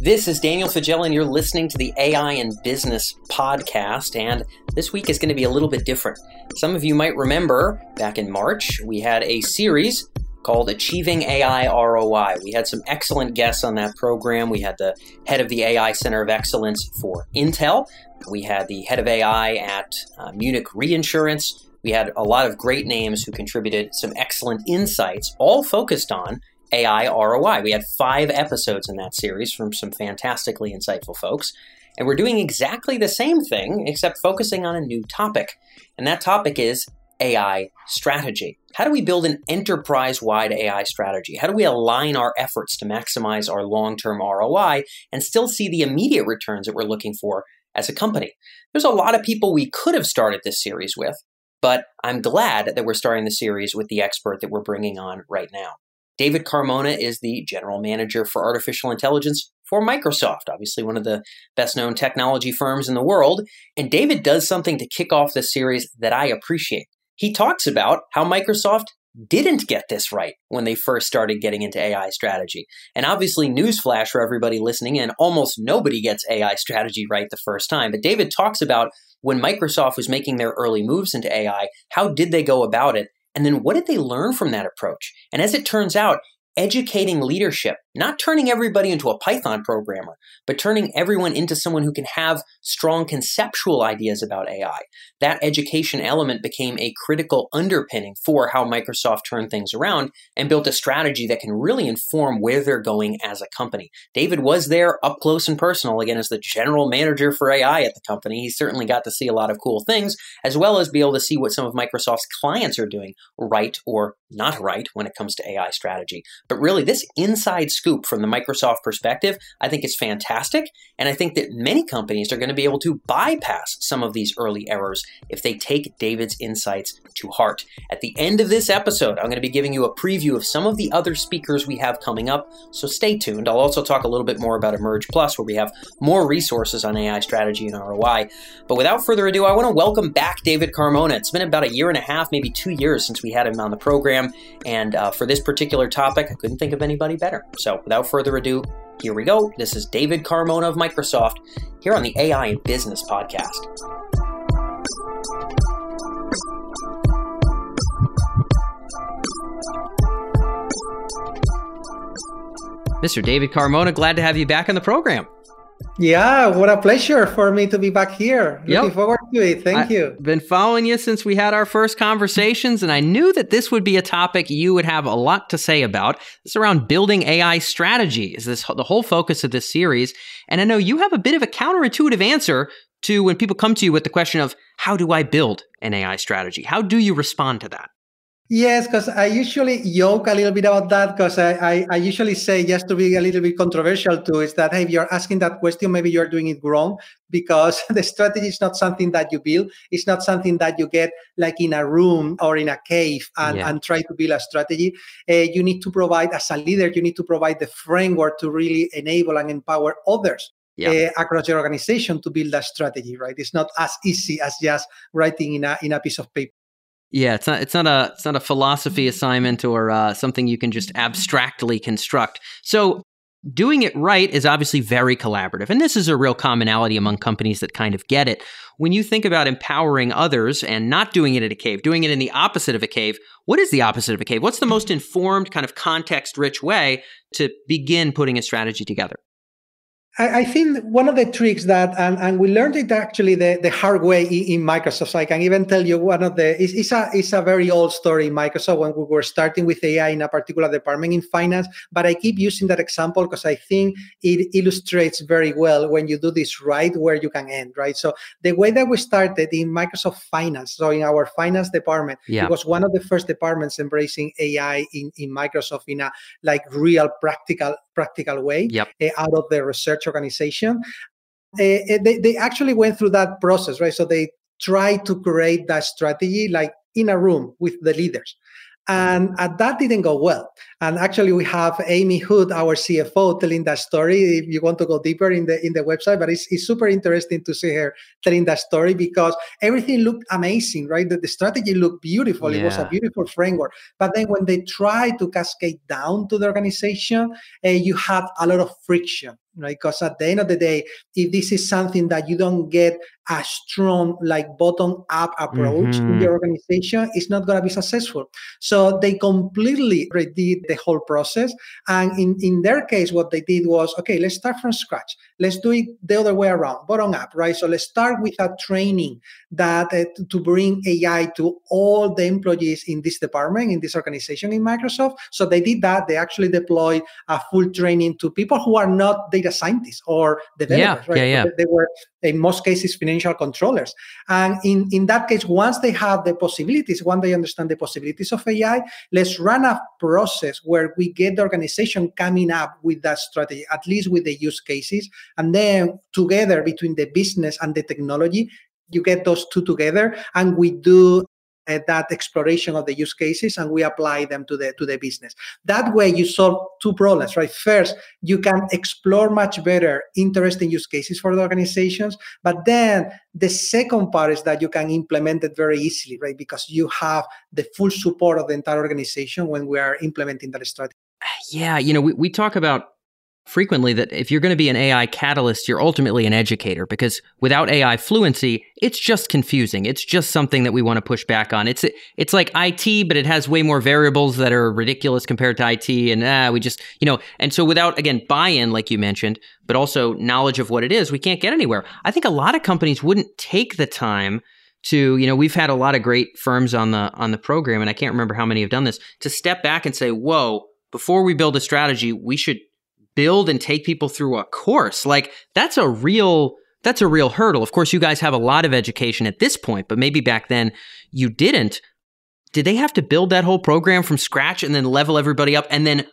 This is Daniel Faggella, and you're listening to the AI and Business podcast. And this week is going to be a little bit different. Some of you might remember back in March, we had a series called Achieving AI ROI. We had some excellent guests on that program. We had the head of the AI Center of Excellence for Intel, we had the head of AI at uh, Munich Reinsurance. We had a lot of great names who contributed some excellent insights, all focused on AI ROI. We had five episodes in that series from some fantastically insightful folks. And we're doing exactly the same thing, except focusing on a new topic. And that topic is AI strategy. How do we build an enterprise wide AI strategy? How do we align our efforts to maximize our long term ROI and still see the immediate returns that we're looking for as a company? There's a lot of people we could have started this series with, but I'm glad that we're starting the series with the expert that we're bringing on right now. David Carmona is the general manager for artificial intelligence for Microsoft, obviously one of the best known technology firms in the world. And David does something to kick off the series that I appreciate. He talks about how Microsoft didn't get this right when they first started getting into AI strategy. And obviously, newsflash for everybody listening in almost nobody gets AI strategy right the first time. But David talks about when Microsoft was making their early moves into AI, how did they go about it? And then what did they learn from that approach? And as it turns out, educating leadership, not turning everybody into a Python programmer, but turning everyone into someone who can have strong conceptual ideas about AI. That education element became a critical underpinning for how Microsoft turned things around and built a strategy that can really inform where they're going as a company. David was there up close and personal, again, as the general manager for AI at the company. He certainly got to see a lot of cool things, as well as be able to see what some of Microsoft's clients are doing right or not right when it comes to AI strategy. But really, this inside scoop from the Microsoft perspective, I think is fantastic. And I think that many companies are going to be able to bypass some of these early errors if they take David's insights to heart. At the end of this episode, I'm going to be giving you a preview of some of the other speakers we have coming up. So stay tuned. I'll also talk a little bit more about Emerj Plus, where we have more resources on AI strategy and ROI. But without further ado, I want to welcome back David Carmona. It's been about a year and a half, maybe two years since we had him on the program program. And uh, for this particular topic, I couldn't think of anybody better. So without further ado, here we go. This is David Carmona of Microsoft here on the AI and Business Podcast. Mr. David Carmona, glad to have you back on the program. Yeah, what a pleasure for me to be back here. Looking yep. forward to it. Thank I've you. Been following you since we had our first conversations, and I knew that this would be a topic you would have a lot to say about. It's around building AI strategy. Is this the whole focus of this series? And I know you have a bit of a counterintuitive answer to when people come to you with the question of how do I build an AI strategy? How do you respond to that? Yes, because I usually joke a little bit about that because I, I, I, usually say, just to be a little bit controversial too, is that, hey, if you're asking that question, maybe you're doing it wrong because the strategy is not something that you build. It's not something that you get like in a room or in a cave and, yeah. and try to build a strategy. Uh, you need to provide, as a leader, you need to provide the framework to really enable and empower others yeah. uh, across your organization to build a strategy, right? It's not as easy as just writing in a, in a piece of paper. Yeah, it's not it's not a it's not a philosophy assignment or uh, something you can just abstractly construct. So doing it right is obviously very collaborative, and this is a real commonality among companies that kind of get it. When you think about empowering others and not doing it in a cave, doing it in the opposite of a cave, what is the opposite of a cave? What's the most informed, kind of context rich way to begin putting a strategy together? I, think one of the tricks that, and, and we learned it actually the, the hard way in, in Microsoft. So I can even tell you one of the, it's, it's, a, it's a very old story in Microsoft when we were starting with AI in a particular department in finance. But I keep using that example because I think it illustrates very well when you do this right where you can end, right? So the way that we started in Microsoft Finance, so in our finance department, yeah. it was one of the first departments embracing AI in, in Microsoft in a like real practical practical way yep. uh, out of the research organization. Uh, they, they actually went through that process, right? So they tried to create that strategy like in a room with the leaders. And uh, that didn't go well. And actually, we have Amy Hood, our CFO, telling that story. If you want to go deeper in the in the website, but it's, it's super interesting to see her telling that story because everything looked amazing, right? The, the strategy looked beautiful. Yeah. It was a beautiful framework. But then when they tried to cascade down to the organization, uh, you had a lot of friction right? Because at the end of the day, if this is something that you don't get a strong like bottom up approach mm-hmm. in your organization it's not going to be successful. So they completely redid the whole process and in, in their case what they did was okay let's start from scratch. Let's do it the other way around bottom up right? So let's start with a training that uh, to bring ai to all the employees in this department in this organization in microsoft. So they did that. They actually deployed a full training to people who are not data scientists or developers yeah, right? yeah, yeah. they were in most cases financial controllers. And in, in that case once they have the possibilities once they understand the possibilities of ai let's run a process where we get the organization coming up with that strategy at least with the use cases. And then together between the business and the technology you get those two together and we do Uh, that exploration of the use cases and we apply them to the to the business. That way you solve two problems right? First you can explore much better interesting use cases for the organizations but then the second part is that you can implement it very easily right? Because you have the full support of the entire organization when we are implementing that strategy. Yeah you know we, we talk about frequently that if you're going to be an AI catalyst, you're ultimately an educator because without AI fluency, it's just confusing. It's just something that we want to push back on. It's it's like IT, but it has way more variables that are ridiculous compared to IT, and ah, we just you know. And so without again buy-in, like you mentioned, but also knowledge of what it is, we can't get anywhere. I think a lot of companies wouldn't take the time to you know we've had a lot of great firms on the on the program and i can't remember how many have done this to step back and say whoa before we build a strategy we should build and take people through a course. Like that's a real that's a real hurdle. Of course, you guys have a lot of education at this point, but maybe back then you didn't. Did they have to build that whole program from scratch and then level everybody up and then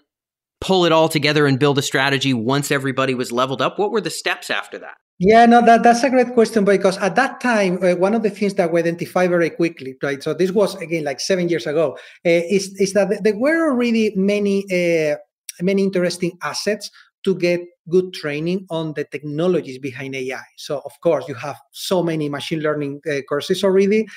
pull it all together and build a strategy once everybody was leveled up? What were the steps after that? Yeah, no, that, that's a great question because at that time, uh, one of the things that we identified very quickly, right? So this was again like seven years ago, uh, is is that there were already many uh, many interesting assets to get good training on the technologies behind AI. So, of course, you have so many machine learning uh, courses already.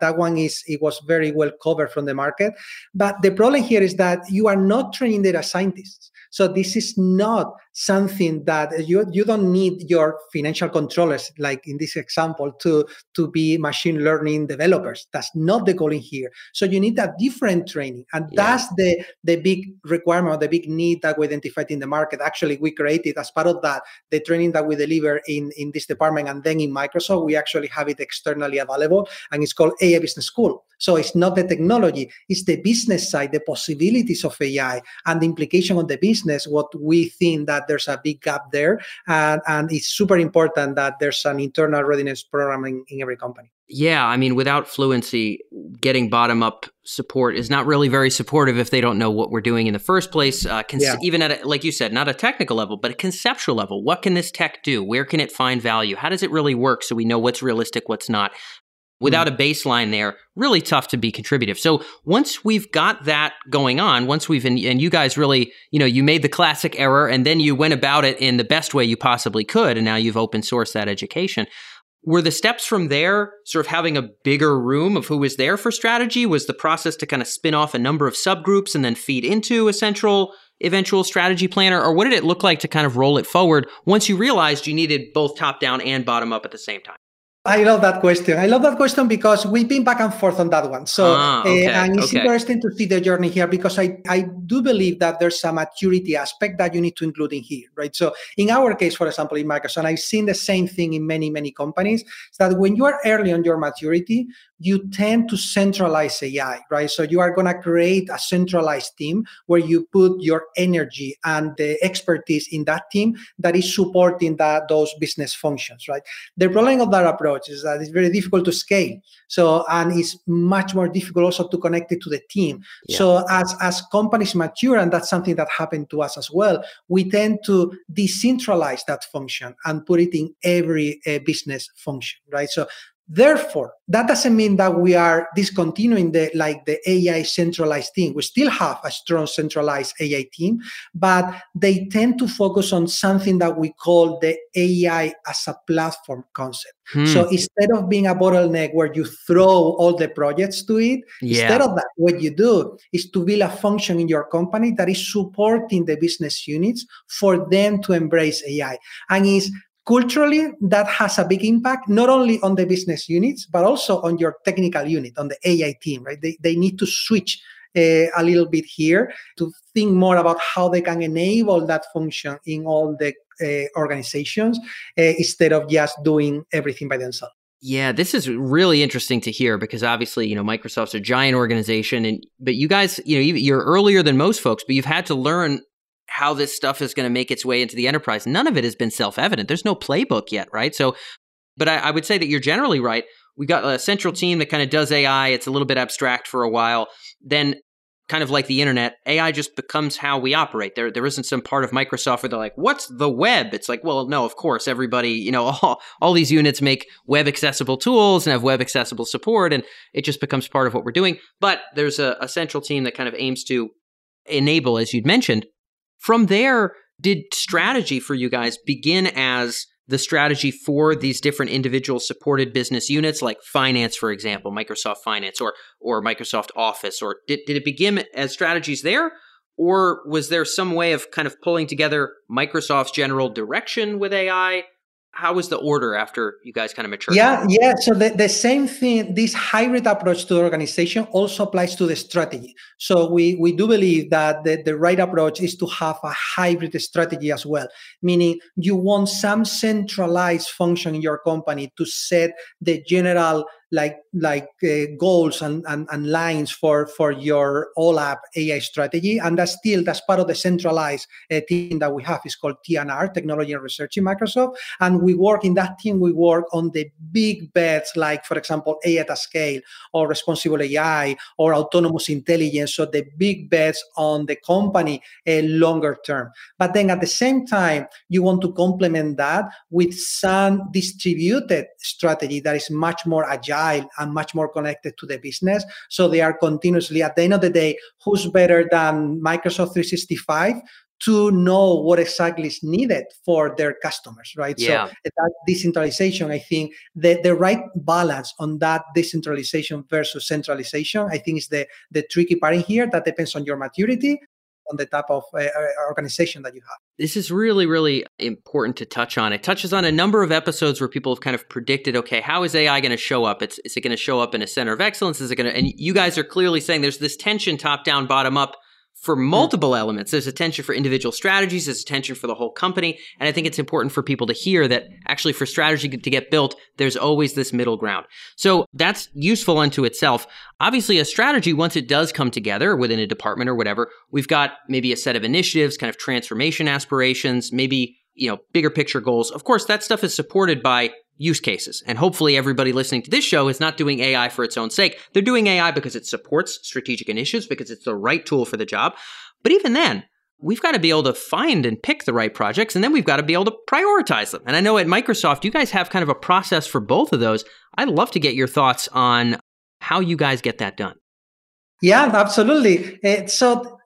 That one is it was very well covered from the market. But the problem here is that you are not training data scientists. So this is not something that you, you don't need your financial controllers, like in this example, to, to be machine learning developers. That's not the goal in here. So you need a different training. And yeah. that's the, the big requirement, the big need that we identified in the market. Actually, we created as part of that, the training that we deliver in, in this department and then in Microsoft, we actually have it externally available and it's called AI Business School. So it's not the technology, it's the business side, the possibilities of AI and the implication on the business, what we think that there's a big gap there. And, and it's super important that there's an internal readiness program in, in every company. Yeah, I mean, without fluency, getting bottom up support is not really very supportive if they don't know what we're doing in the first place. Uh, yeah. Even at, a, like you said, not a technical level, but a conceptual level. What can this tech do? Where can it find value? How does it really work so we know what's realistic, what's not? Without mm. a baseline there, really tough to be contributive. So once we've got that going on, once we've, and, and, you guys really, you know, you made the classic error and then you went about it in the best way you possibly could. And now you've open sourced that education. Were the steps from there sort of having a bigger room of who was there for strategy? Was the process to kind of spin off a number of subgroups and then feed into a central eventual strategy planner? Or what did it look like to kind of roll it forward once you realized you needed both top down and bottom up at the same time? I love that question. I love that question because we've been back and forth on that one. So, ah, okay, uh, and it's okay. interesting to see the journey here because I, I do believe that there's a maturity aspect that you need to include in here, right? So, in our case, for example, in Microsoft, I've seen the same thing in many, many companies. Is that when you are early on your maturity, you tend to centralize AI, right? So you are going to create a centralized team where you put your energy and the expertise in that team that is supporting that those business functions, right? The problem of that approach is that it's very difficult to scale. So and it's much more difficult also to connect it to the team. Yeah. So as as companies mature, and that's something that happened to us as well, we tend to decentralize that function and put it in every uh, business function, right? So Therefore, that doesn't mean that we are discontinuing the like the AI centralized team. We still have a strong centralized AI team, but they tend to focus on something that we call the AI as a platform concept. Hmm. So instead of being a bottleneck where you throw all the projects to it, yeah. instead of that, what you do is to build a function in your company that is supporting the business units for them to embrace AI. And is culturally that has a big impact not only on the business units but also on your technical unit on the ai team right? They, they need to switch uh, a little bit here to think more about how they can enable that function in all the uh, organizations uh, instead of just doing everything by themselves. Yeah, this is really interesting to hear because obviously, you know, Microsoft's a giant organization and but you guys, you know, you're earlier than most folks, but you've had to learn how this stuff is going to make its way into the enterprise. None of it has been self evident. There's no playbook yet, right? So, but I, I, would say that you're generally right. We got a central team that kind of does AI. It's a little bit abstract for a while. Then, kind of like the internet, AI just becomes how we operate. There, there isn't some part of Microsoft where they're like, "What's the web?" It's like, well, no, of course, everybody, you know, all, all these units make web accessible tools and have web accessible support, and it just becomes part of what we're doing. But there's a, a central team that kind of aims to enable, as you'd mentioned, from there, did strategy for you guys begin as the strategy for these different individual supported business units like finance for example microsoft finance or or microsoft office? Or did, did it begin as strategies there? Or was there some way of kind of pulling together microsoft's general direction with ai how was the order after you guys kind of matured? Yeah, yeah. So the, the same thing, this hybrid approach to the organization also applies to the strategy. So we, we do believe that the, the right approach is to have a hybrid strategy as well, meaning you want some centralized function in your company to set the general like like uh, goals and, and, and lines for for your all app AI strategy, and that's still that's part of the centralized uh, team that we have. is called TNR, Technology and Research in Microsoft, and we work in that team. We work on the big bets, like for example, AI at scale, or responsible AI, or autonomous intelligence. So the big bets on the company uh, longer term. But then at the same time, you want to complement that with some distributed strategy that is much more agile agile and much more connected to the business. So they are continuously, at the end of the day, who's better than Microsoft 365 to know what exactly is needed for their customers, right? Yeah. So that decentralization, I think the, the right balance on that decentralization versus centralization, I think is the, the tricky part in here. That depends on your maturity on the type of uh, organization that you have. This is really, really important to touch on. It touches on a number of episodes where people have kind of predicted, okay, how is AI going to show up? It's, is it going to show up in a center of excellence? Is it going to, and you guys are clearly saying there's this tension top down, bottom up for hmm. multiple elements. There's attention for individual strategies, there's attention for the whole company. And I think it's important for people to hear that actually for strategy to get built, there's always this middle ground. So that's useful unto itself. Obviously, a strategy, once it does come together within a department or whatever, we've got maybe a set of initiatives, kind of transformation aspirations, maybe you know, bigger picture goals. Of course, that stuff is supported by use cases. And hopefully everybody listening to this show is not doing AI for its own sake. They're doing AI because it supports strategic initiatives, because it's the right tool for the job. But even then, we've got to be able to find and pick the right projects, and then we've got to be able to prioritize them. And I know at Microsoft, you guys have kind of a process for both of those. I'd love to get your thoughts on how you guys get that done. Yeah, absolutely. Uh, so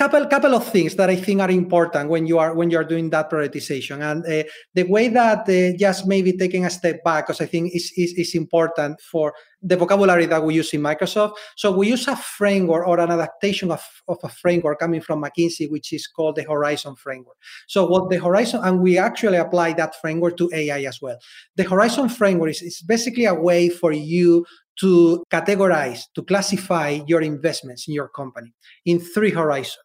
couple couple of things that I think are important when you are when you are doing that prioritization and uh, the way that uh, just maybe taking a step back because I think is, is is important for the vocabulary that we use in Microsoft. So we use a framework or an adaptation of, of a framework coming from McKinsey, which is called the Horizon framework. So what the Horizon and we actually apply that framework to AI as well. The Horizon framework is, is basically a way for you to categorize, to classify your investments in your company in three horizons.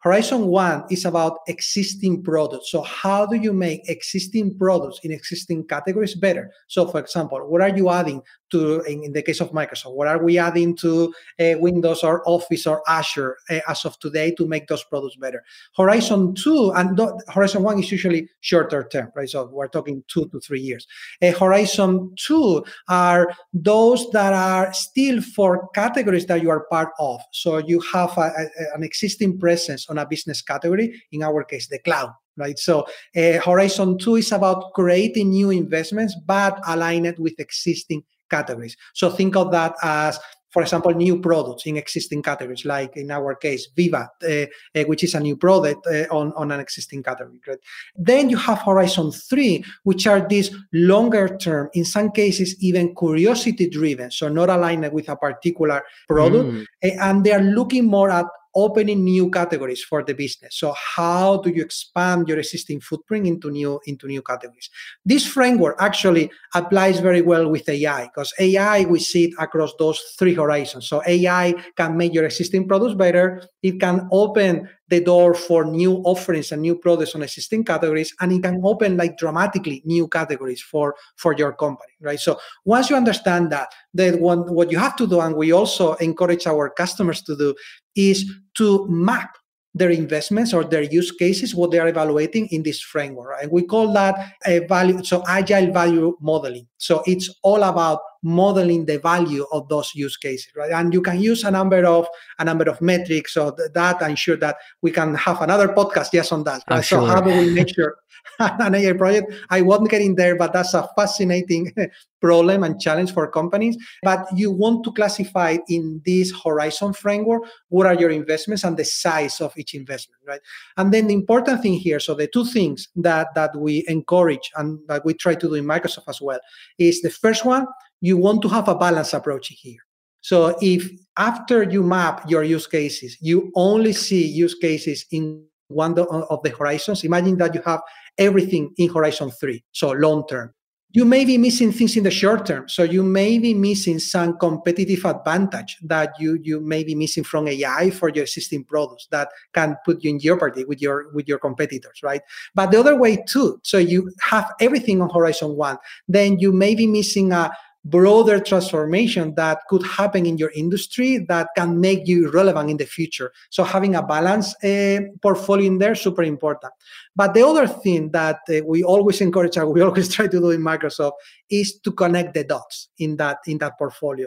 Horizon one is about existing products. So, how do you make existing products in existing categories better? So, for example, what are you adding to, in, in the case of Microsoft, what are we adding to uh, Windows or Office or Azure uh, as of today to make those products better? Horizon two and Horizon one is usually shorter term, right? So, we're talking two to three years. Uh, Horizon two are those that are still for categories that you are part of. So, you have a, a, an existing presence on a business category, in our case, the cloud, right? So uh, Horizon 2 is about creating new investments, but align it with existing categories. So think of that as for example, new products in existing categories, like in our case, Viva, uh, uh, which is a new product uh, on, on an existing category. Right? Then you have Horizon 3, which are these longer term, in some cases, even curiosity driven, so not aligned with a particular product. Mm. And they are looking more at opening new categories for the business. So how do you expand your existing footprint into new into new categories? This framework actually applies very well with AI because AI we see it across those three horizons. So AI can make your existing products better. It can open the door for new offerings and new products on existing categories and it can open like dramatically new categories for for your company right? So once you understand that then what, what you have to do and we also encourage our customers to do is to map their investments or their use cases, what they are evaluating in this framework. Right? We call that a value, so agile value modeling. So it's all about modeling the value of those use cases, right? And you can use a number of a number of metrics. So that I'm sure that we can have another podcast just on that. Right? So how do we make sure an AI project. I won't get in there, but that's a fascinating problem and challenge for companies. But you want to classify in this horizon framework what are your investments and the size of each investment, right? And then the important thing here, so the two things that that we encourage and that we try to do in Microsoft as well, is the first one, you want to have a balanced approach here. So if after you map your use cases, you only see use cases in one of the horizons, imagine that you have everything in Horizon 3, so long term. You may be missing things in the short term. So you may be missing some competitive advantage that you, you may be missing from AI for your existing products that can put you in jeopardy with your with your competitors, right? But the other way too. So you have everything on Horizon 1. Then you may be missing a broader transformation that could happen in your industry that can make you relevant in the future. So having a balanced uh, portfolio in there super important. But the other thing that uh, we always encourage and we always try to do in Microsoft is to connect the dots in that in that portfolio.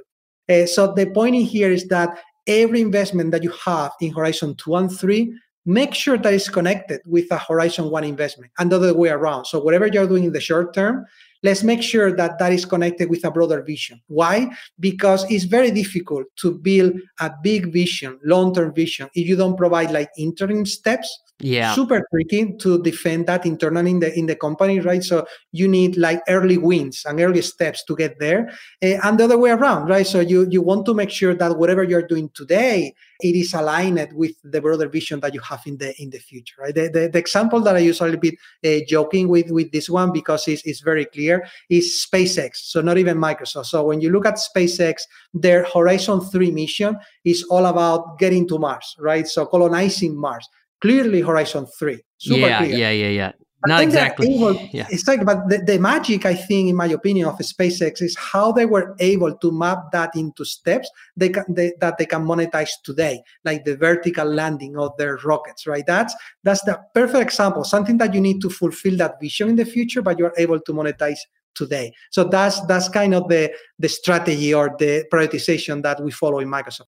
Uh, so the point in here is that every investment that you have in Horizon 2 and 3 make sure that it's connected with a Horizon 1 investment and the other way around. So whatever you're doing in the short term, let's make sure that that is connected with a broader vision. Why? Because it's very difficult to build a big vision, long-term vision, if you don't provide like interim steps. Yeah. Super tricky to defend that internally in the in the company right? So you need like early wins and early steps to get there. Uh, and the other way around right? So you you want to make sure that whatever you're doing today it is aligned with the broader vision that you have in the in the future right? The, the, the example that i use a little bit uh, joking with with this one because it's, it's very clear is spacex so not even microsoft so when you look at spacex their horizon 3 mission is all about getting to mars right so colonizing mars clearly Horizon 3. Super yeah, clear. yeah, yeah, yeah. Not exactly. Able, yeah. It's like, but the, the magic, I think, in my opinion, of SpaceX is how they were able to map that into steps they can, they, that they can monetize today, like the vertical landing of their rockets, right? That's that's the perfect example. Something that you need to fulfill that vision in the future, but you're able to monetize today. So that's that's kind of the the strategy or the prioritization that we follow in Microsoft.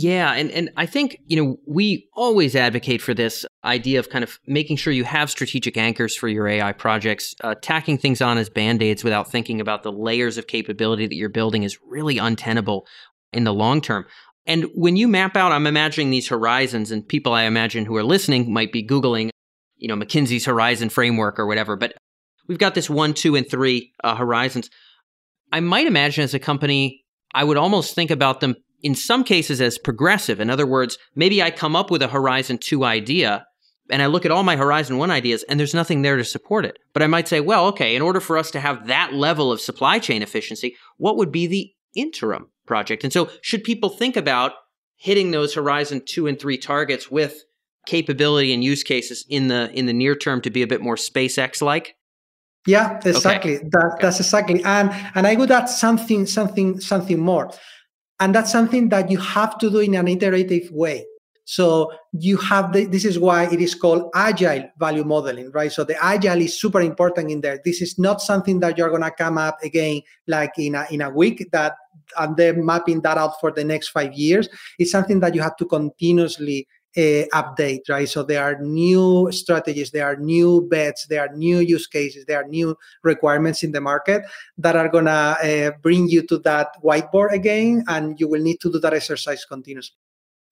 Yeah, and and I think, you know, we always advocate for this idea of kind of making sure you have strategic anchors for your AI projects. Uh, tacking things on as band-aids without thinking about the layers of capability that you're building is really untenable in the long term. And when you map out, I'm imagining these horizons, and people I imagine who are listening might be Googling, you know, McKinsey's Horizon framework or whatever. But we've got this one, two, and three uh, horizons. I might imagine as a company, I would almost think about them in some cases as progressive. In other words, maybe I come up with a Horizon 2 idea and I look at all my Horizon 1 ideas and there's nothing there to support it. But I might say, well, okay, in order for us to have that level of supply chain efficiency, what would be the interim project? And so, should people think about hitting those Horizon 2 and 3 targets with capability and use cases in the in the near term to be a bit more SpaceX like? Yeah, exactly. Okay. That, okay. That's exactly. And and I would add something something something more. And that's something that you have to do in an iterative way. So you have the, this is why it is called agile value modeling, right? So the agile is super important in there. This is not something that you're gonna come up again like in a in a week that and then mapping that out for the next five years. It's something that you have to continuously update, right? So there are new strategies, there are new bets, there are new use cases, there are new requirements in the market that are gonna uh, bring you to that whiteboard again, and you will need to do that exercise continuously.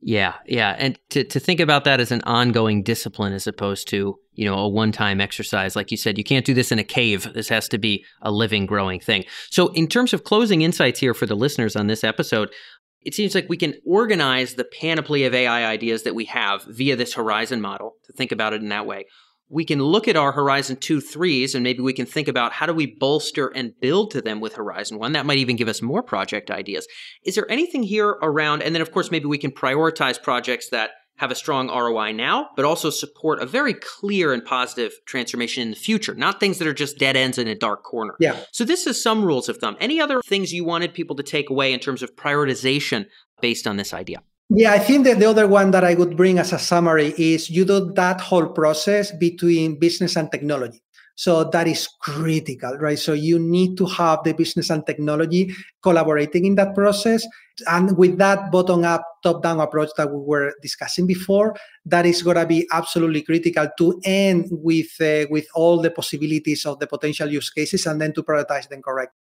Yeah, yeah, and to to think about that as an ongoing discipline as opposed to you know a one time exercise, like you said, you can't do this in a cave. This has to be a living, growing thing. So, in terms of closing insights here for the listeners on this episode, it seems like we can organize the panoply of AI ideas that we have via this horizon model to think about it in that way we can look at our Horizon 2 threes and maybe we can think about how do we bolster and build to them with Horizon 1. That might even give us more project ideas. Is there anything here around, and then of course, maybe we can prioritize projects that have a strong ROI now, but also support a very clear and positive transformation in the future, not things that are just dead ends in a dark corner. Yeah. So this is some rules of thumb. Any other things you wanted people to take away in terms of prioritization based on this idea? Yeah, I think that the other one that I would bring as a summary is you do that whole process between business and technology. So that is critical, right? So you need to have the business and technology collaborating in that process. And with that bottom up, top down approach that we were discussing before, that is going to be absolutely critical to end with, uh, with all the possibilities of the potential use cases and then to prioritize them correctly.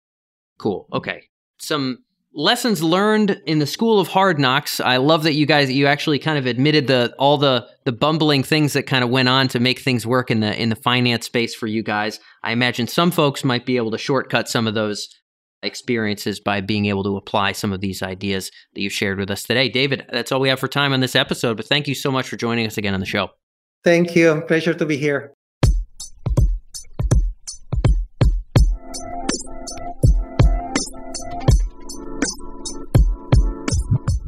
Cool. Okay. Some lessons learned in the school of hard knocks. I love that you guys you actually kind of admitted the all the the bumbling things that kind of went on to make things work in the in the finance space for you guys. I imagine some folks might be able to shortcut some of those experiences by being able to apply some of these ideas that you shared with us today. David, that's all we have for time on this episode, but thank you so much for joining us again on the show. Thank you. Pleasure to be here.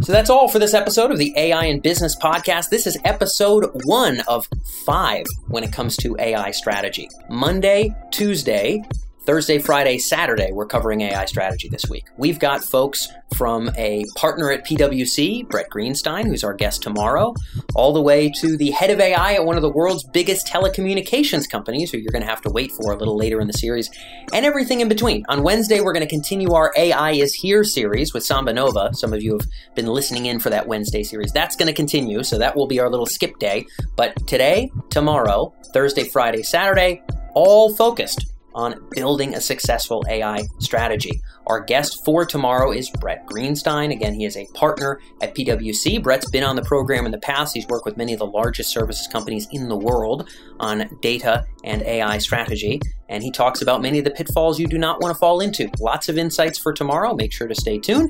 So that's all for this episode of the AI and Business Podcast. This is episode one of five when it comes to AI strategy. Monday, Tuesday, Thursday, Friday, Saturday, we're covering AI strategy this week. We've got folks from a partner at PwC, Brett Greenstein, who's our guest tomorrow, all the way to the head of AI at one of the world's biggest telecommunications companies, who you're going to have to wait for a little later in the series, and everything in between. On Wednesday, we're going to continue our AI is Here series with SambaNova. Some of you have been listening in for that Wednesday series. That's going to continue, so that will be our little skip day. But today, tomorrow, Thursday, Friday, Saturday, all focused on building a successful AI strategy. Our guest for tomorrow is Brett Greenstein. Again, he is a partner at PwC. Brett's been on the program in the past. He's worked with many of the largest services companies in the world on data and AI strategy. And he talks about many of the pitfalls you do not want to fall into. Lots of insights for tomorrow. Make sure to stay tuned.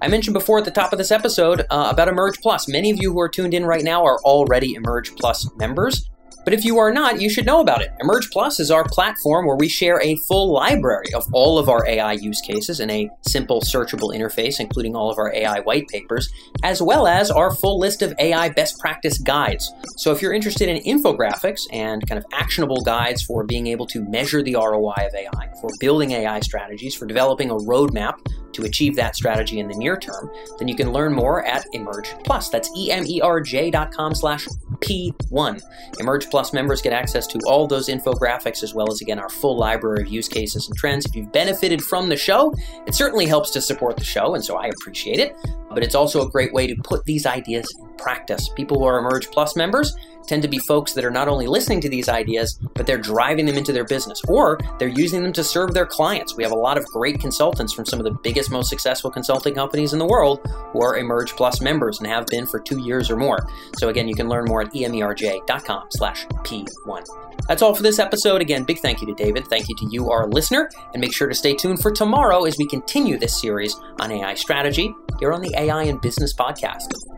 I mentioned before at the top of this episode uh, about Emerj Plus. Many of you who are tuned in right now are already Emerj Plus members. But if you are not, you should know about it. Emerj Plus is our platform where we share a full library of all of our AI use cases in a simple, searchable interface, including all of our AI white papers, as well as our full list of AI best practice guides. So if you're interested in infographics and kind of actionable guides for being able to measure the ROI of AI, for building AI strategies, for developing a roadmap to achieve that strategy in the near term, then you can learn more at Emerj Plus. That's E-M-E-R-J dot com slash P1. Emerj Plus members get access to all those infographics as well as, again, our full library of use cases and trends. If you've benefited from the show, it certainly helps to support the show, and so I appreciate it. But it's also a great way to put these ideas in practice. People who are Emerj Plus members tend to be folks that are not only listening to these ideas, but they're driving them into their business or they're using them to serve their clients. We have a lot of great consultants from some of the biggest, most successful consulting companies in the world who are Emerj Plus members and have been for two years or more. So again, you can learn more at emerj.com slash P1. That's all for this episode. Again, big thank you to David. Thank you to you, our listener. And make sure to stay tuned for tomorrow as we continue this series on AI strategy here on the AI and Business Podcast.